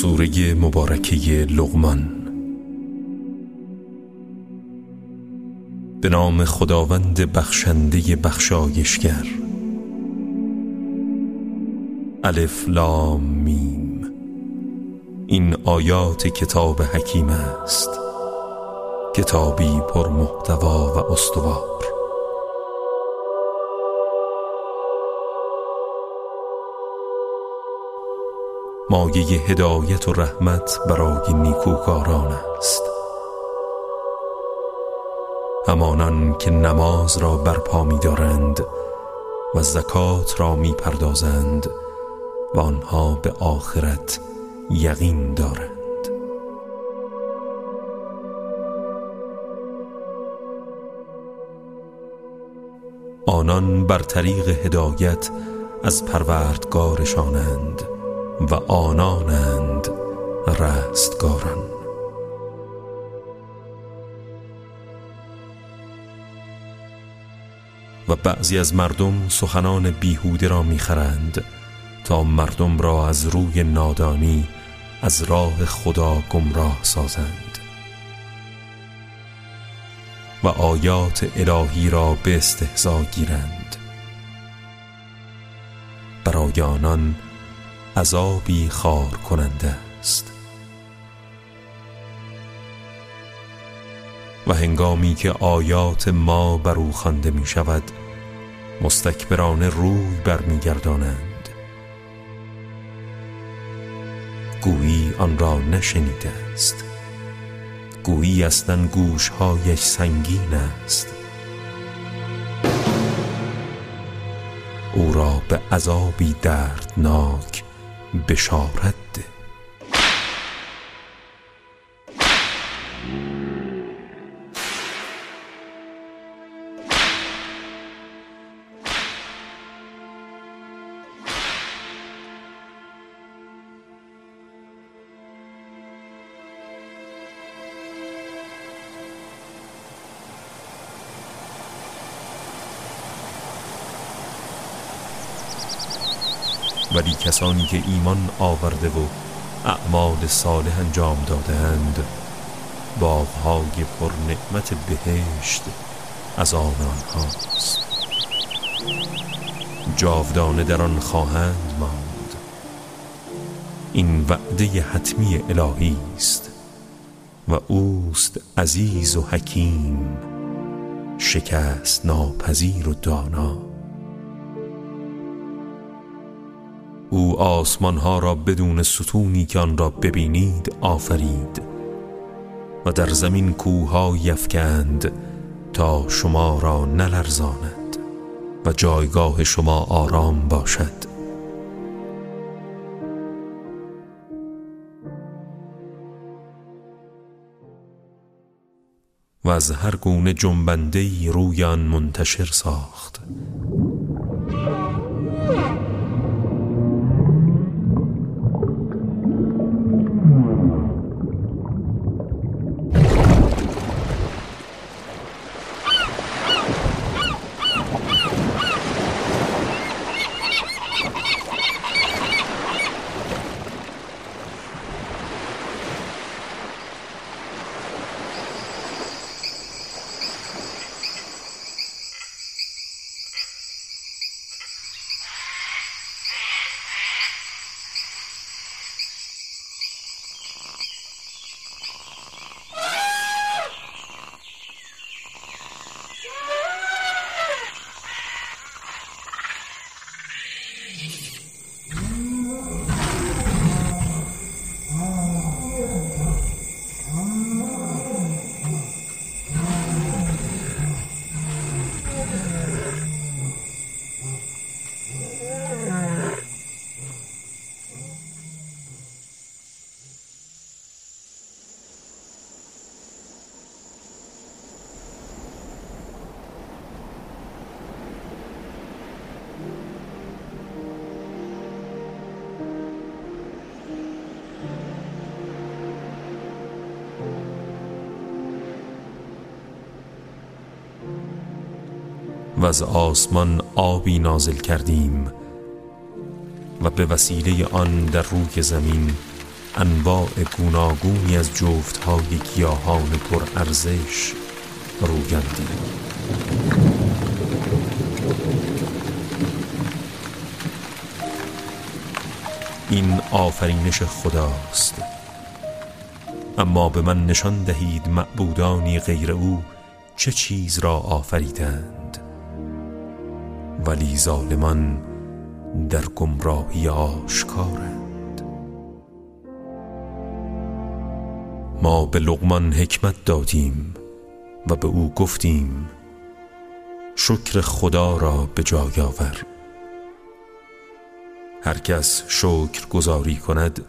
سوره مبارکه لغمان به نام خداوند بخشنده بخشایشگر. الف لام میم. این آیات کتاب حکیم است. کتابی پر محتوا و استوار مایه هدایت و رحمت برای نیکوکاران است. همانان که نماز را برپا می دارند و زکات را می پردازند و آنها به آخرت یقین دارند. آنان بر طریق هدایت از پروردگارشانند. و آنانند رستگاران. و بعضی از مردم سخنان بیهوده را می‌خرند تا مردم را از روی نادانی از راه خدا گمراه سازند. و آیات الهی را به استهزا گیرند. برای آنان عذابی خار کننده است. و هنگامی که آیات ما بر او خوانده می شود مستکبران روی برمیگردانند گویی آن را نشنیده است. گویی اصلا گوشهایش سنگین است. او را به عذابی دردناک بشارت ده ولی کسانی که ایمان آورده و اعمال صالح انجام دادند باغهای پر نعمت بهشت از آن آنهاست. جاودانه در آن خواهند ماند. این وعده حتمی الهی است و اوست عزیز و حکیم شکست ناپذیر و دانا. او آسمان ها را بدون ستونی که آن را ببینید آفرید و در زمین کوها یفکند تا شما را نلرزاند و جایگاه شما آرام باشد. و از هر گونه جنبنده روی آن منتشر ساخت. و از آسمان آبی نازل کردیم و به وسیله آن در روی زمین انواع گوناگونی از جفتهای گیاهان پر ارزش رویندی این آفرینش خداست. اما به من نشان دهید معبودانی غیر او چه چیز را آفریدند. ولی ظالمان در گمراهی آشکارند. ما به لغمان حکمت دادیم و به او گفتیم شکر خدا را به جای آور. هر کس شکر گذاری کند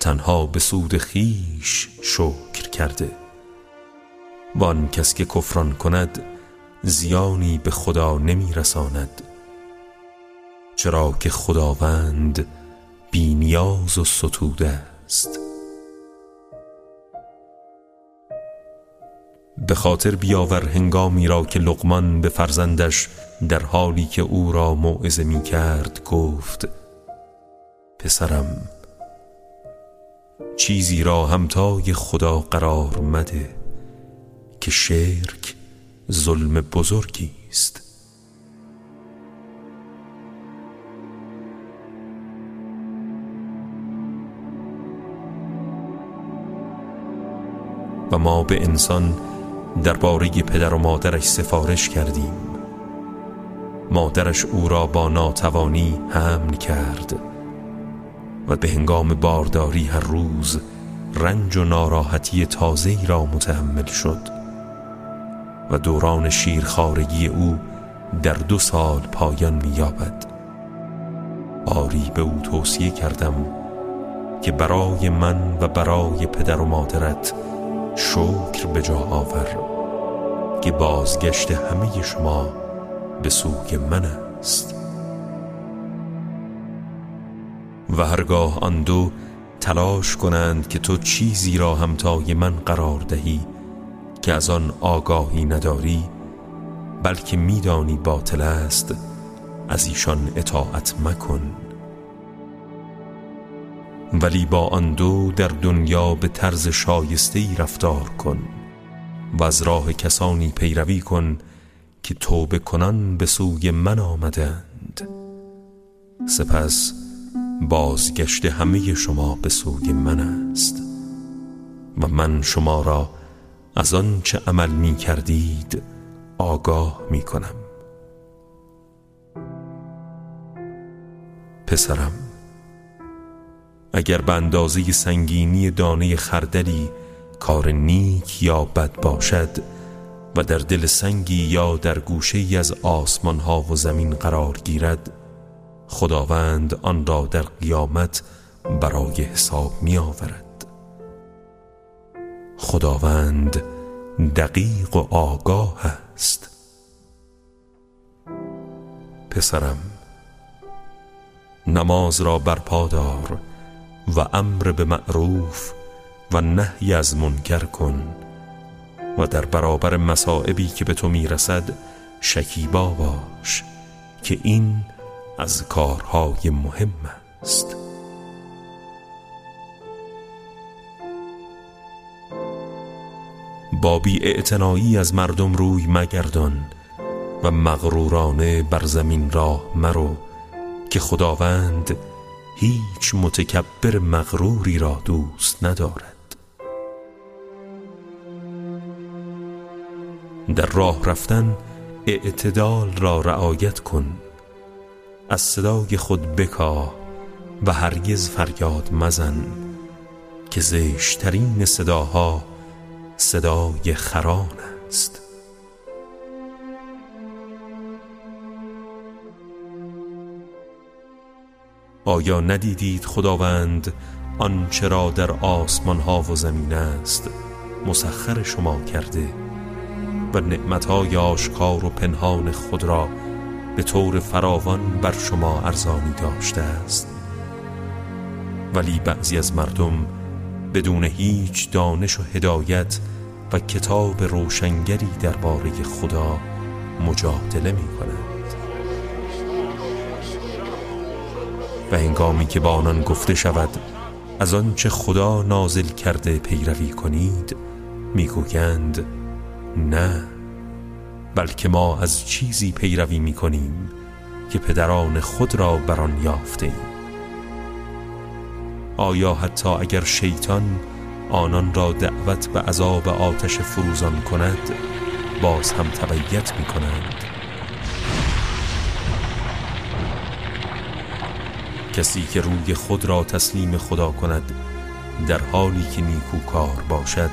تنها به سود خیش شکر کرده. وان کس که کفران کند زیانی به خدا نمی رساند چرا که خداوند بینیاز و ستوده است. به خاطر بیاور هنگامی را که لقمان به فرزندش در حالی که او را موعظه می کرد گفت پسرم چیزی را همتای خدا قرار مده که شرک ظلم بزرگی است. و ما به انسان درباره پدر و مادرش سفارش کردیم. مادرش او را با ناتوانی حمل کرد و به هنگام بارداری هر روز رنج و ناراحتی تازه‌ای را متحمل شد. و دوران شیرخارگی او در دو سال پایان می‌یابد. آری به او توصیه کردم که برای من و برای پدر و مادرت شکر به جا آور که بازگشت همه شما به سوی من است. و هرگاه آن دو تلاش کنند که تو چیزی را همتای من قرار دهی که از آن آگاهی نداری بلکه میدانی باطل است از ایشان اطاعت مکن. ولی با آن دو در دنیا به طرز شایسته رفتار کن و از راه کسانی پیروی کن که توبه کنان به سوی من آمدند. سپس بازگشت همه شما به سوی من است و من شما را از آن چه عمل می کردید آگاه می کنم. پسرم اگر به اندازه سنگینی دانه خردلی کار نیک یا بد باشد و در دل سنگی یا در گوشه ای از آسمان ها و زمین قرار گیرد خداوند آن را در قیامت برای حساب می آورد. خداوند دقیق و آگاه است. پسرم نماز را برپا دار و امر به معروف و نهی از منکر کن و در برابر مصائبی که به تو می‌رسد شکیبا باش که این از کارهای مهم است. با بی از مردم روی مگردان و مغرورانه بر زمین راه مرو که خداوند هیچ متکبر مغروری را دوست ندارد. در راه رفتن اعتدال را رعایت کن. از صدای خود بکاه و هرگز فریاد مزن که زشترین صداها صدای خران است. آیا ندیدید خداوند آنچه را در آسمان ها و زمین است مسخر شما کرده و نعمتهای آشکار و پنهان خود را به طور فراوان بر شما ارزانی داشته است؟ ولی بعضی از مردم بدون هیچ دانش و هدایت و کتاب روشنگری درباره خدا مجادله می کنند و هنگامی که با آنان گفته شود از آنچه خدا نازل کرده پیروی کنید می‌گویند نه بلکه ما از چیزی پیروی می‌کنیم که پدران خود را بر آن یافته آیا حتی اگر شیطان آنان را دعوت به عذاب آتش فروزان کند باز هم تبیت می کنند کسی که روی خود را تسلیم خدا کند در حالی که نیکوکار باشد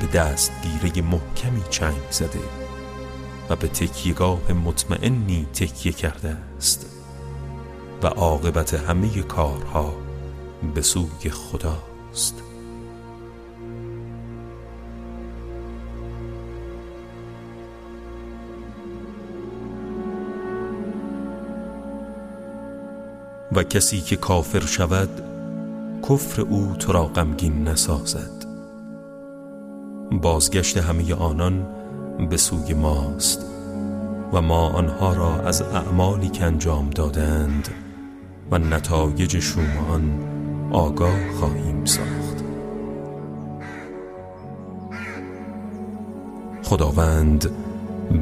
به دستگیره محکمی چنگ زده و به تکیگاه مطمئنی تکیه کرده است و عاقبت همه کارها به سوی خداست. و کسی که کافر شود کفر او تو را غمگین نسازد. بازگشت همه آنان به سوی ماست و ما آنها را از اعمالی که انجام دادند و نتایج شوم آن آگاه خواهیم ساخت. خداوند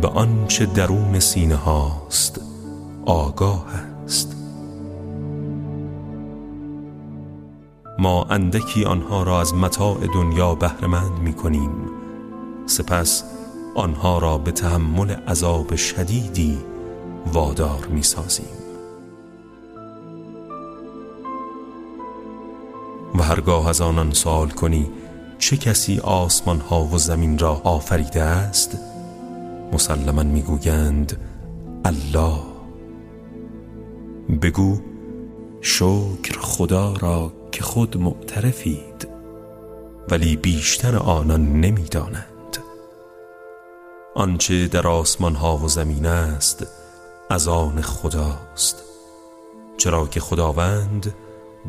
به آنچه درون سینه هاست آگاه است. ما اندکی آنها را از متاع دنیا بهرهمند می کنیم سپس آنها را به تحمل عذاب شدیدی وادار می سازیم و هرگاه از آنان سوال کنی چه کسی آسمان ها و زمین را آفریده است؟ مسلما می‌گویند الله. بگو شکر خدا را که خود معترفید ولی بیشتر آنان نمی‌دانند. آنچه در آسمان ها و زمین است از آن خداست. چرا که خداوند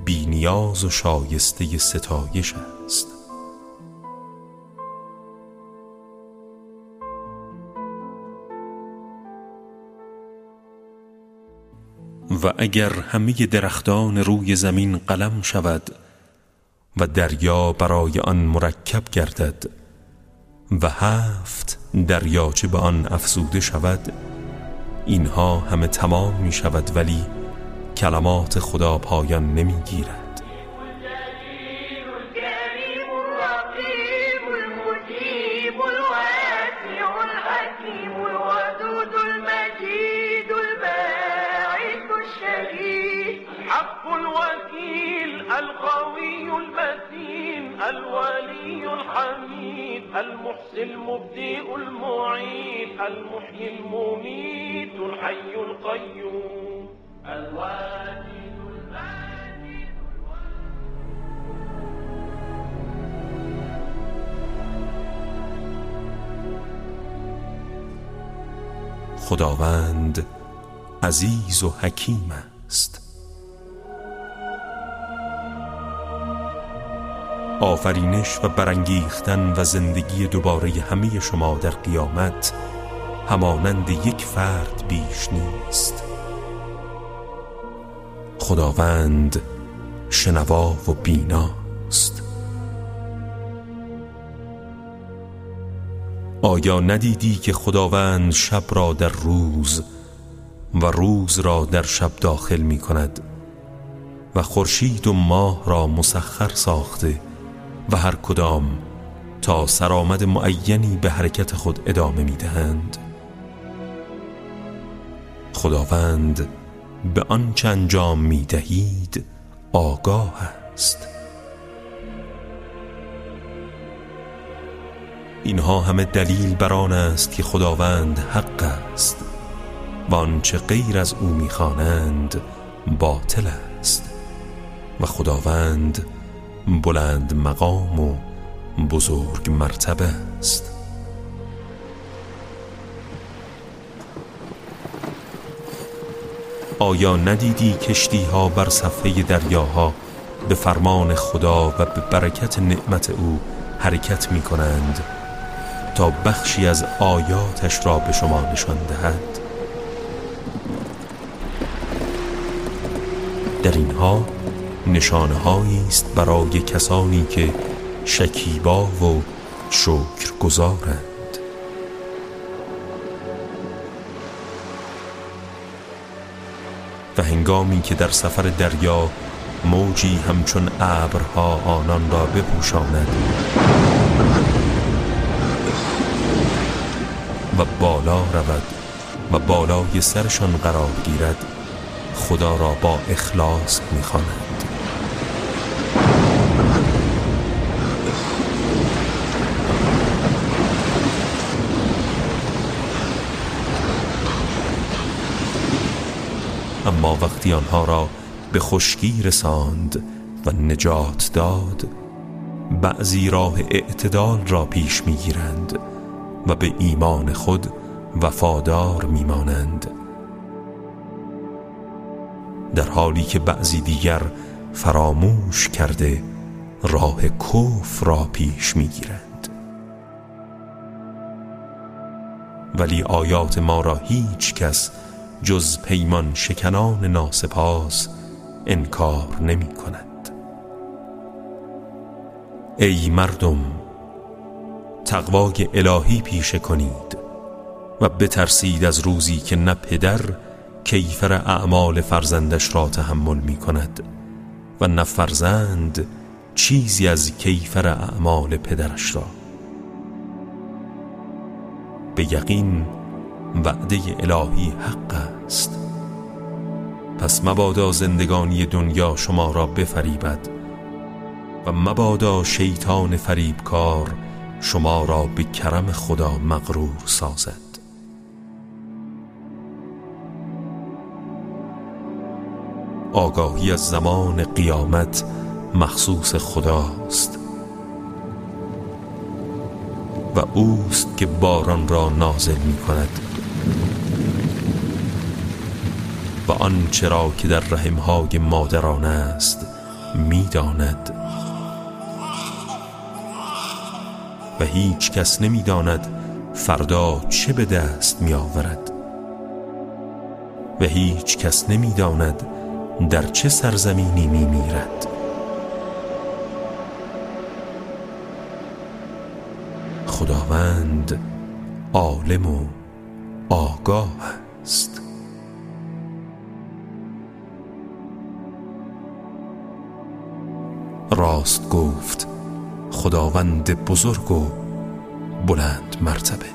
بینیاز و شایسته ستایش است. و اگر همه درختان روی زمین قلم شود و دریا برای آن مرکب گردد و هفت دریاچه به آن افزوده شود اینها همه تمام می شود ولی کلمات خدا پایان نمی گیرد الولي الحميد المحسن المبدئ المعيد المحيي المميت الحي القيوم. الواجد خداوند عزیز و حکیم است. آفرینش و برانگیختن و زندگی دوباره همه شما در قیامت همانند یک فرد بیش نیست. خداوند شنوا و بیناست. آیا ندیدی که خداوند شب را در روز و روز را در شب داخل می کند و خورشید و ماه را مسخر ساخته و هر کدام تا سرآمد معینی به حرکت خود ادامه می‌دهند. خداوند به آنچه انجام می دهید آگاه است. اینها همه دلیل بر آن است که خداوند حق است و آنچه غیر از او می‌خوانند باطل است و خداوند بلند مقام و بزرگ مرتبه است. آیا ندیدی کشتی ها بر صفحه دریاها به فرمان خدا و به برکت نعمت او حرکت می کنند تا بخشی از آیاتش را به شما نشان دهد؟ در اینها نشانه است برای کسانی که شکیبا و شکر گذارند و هنگامی که در سفر دریا موجی همچون ابرها آنان را بپوشاند و بالا رود و بالای سرشان قرار گیرد خدا را با اخلاص می‌خواند اما وقتی آنها را به خشکی رساند و نجات داد بعضی راه اعتدال را پیش می‌گیرند و به ایمان خود وفادار میمانند. در حالی که بعضی دیگر فراموش کرده راه کفر را پیش می‌گیرند. ولی آیات ما را هیچ کس جز پیمان شکنان ناسپاس انکار نمی کند. ای مردم تقوای الهی پیشه کنید و بترسید از روزی که نه پدر کیفر اعمال فرزندش را تحمل می کند و نه فرزند چیزی از کیفر اعمال پدرش را. به یقین وعده الهی حق است. پس مبادا زندگانی دنیا شما را بفریبد و مبادا شیطان فریبکار شما را به کرم خدا مغرور سازد. آگاهی از زمان قیامت مخصوص خداست. و اوست که باران را نازل می کند و آنچه را که در رحمهای مادران است می‌داند. و هیچ کس نمی‌داند فردا چه به دست می آورد و هیچ کس نمی‌داند در چه سرزمینی می میرد خداوند عالم و آگاه. راست گفت. خداوند بزرگ و بلند مرتبه.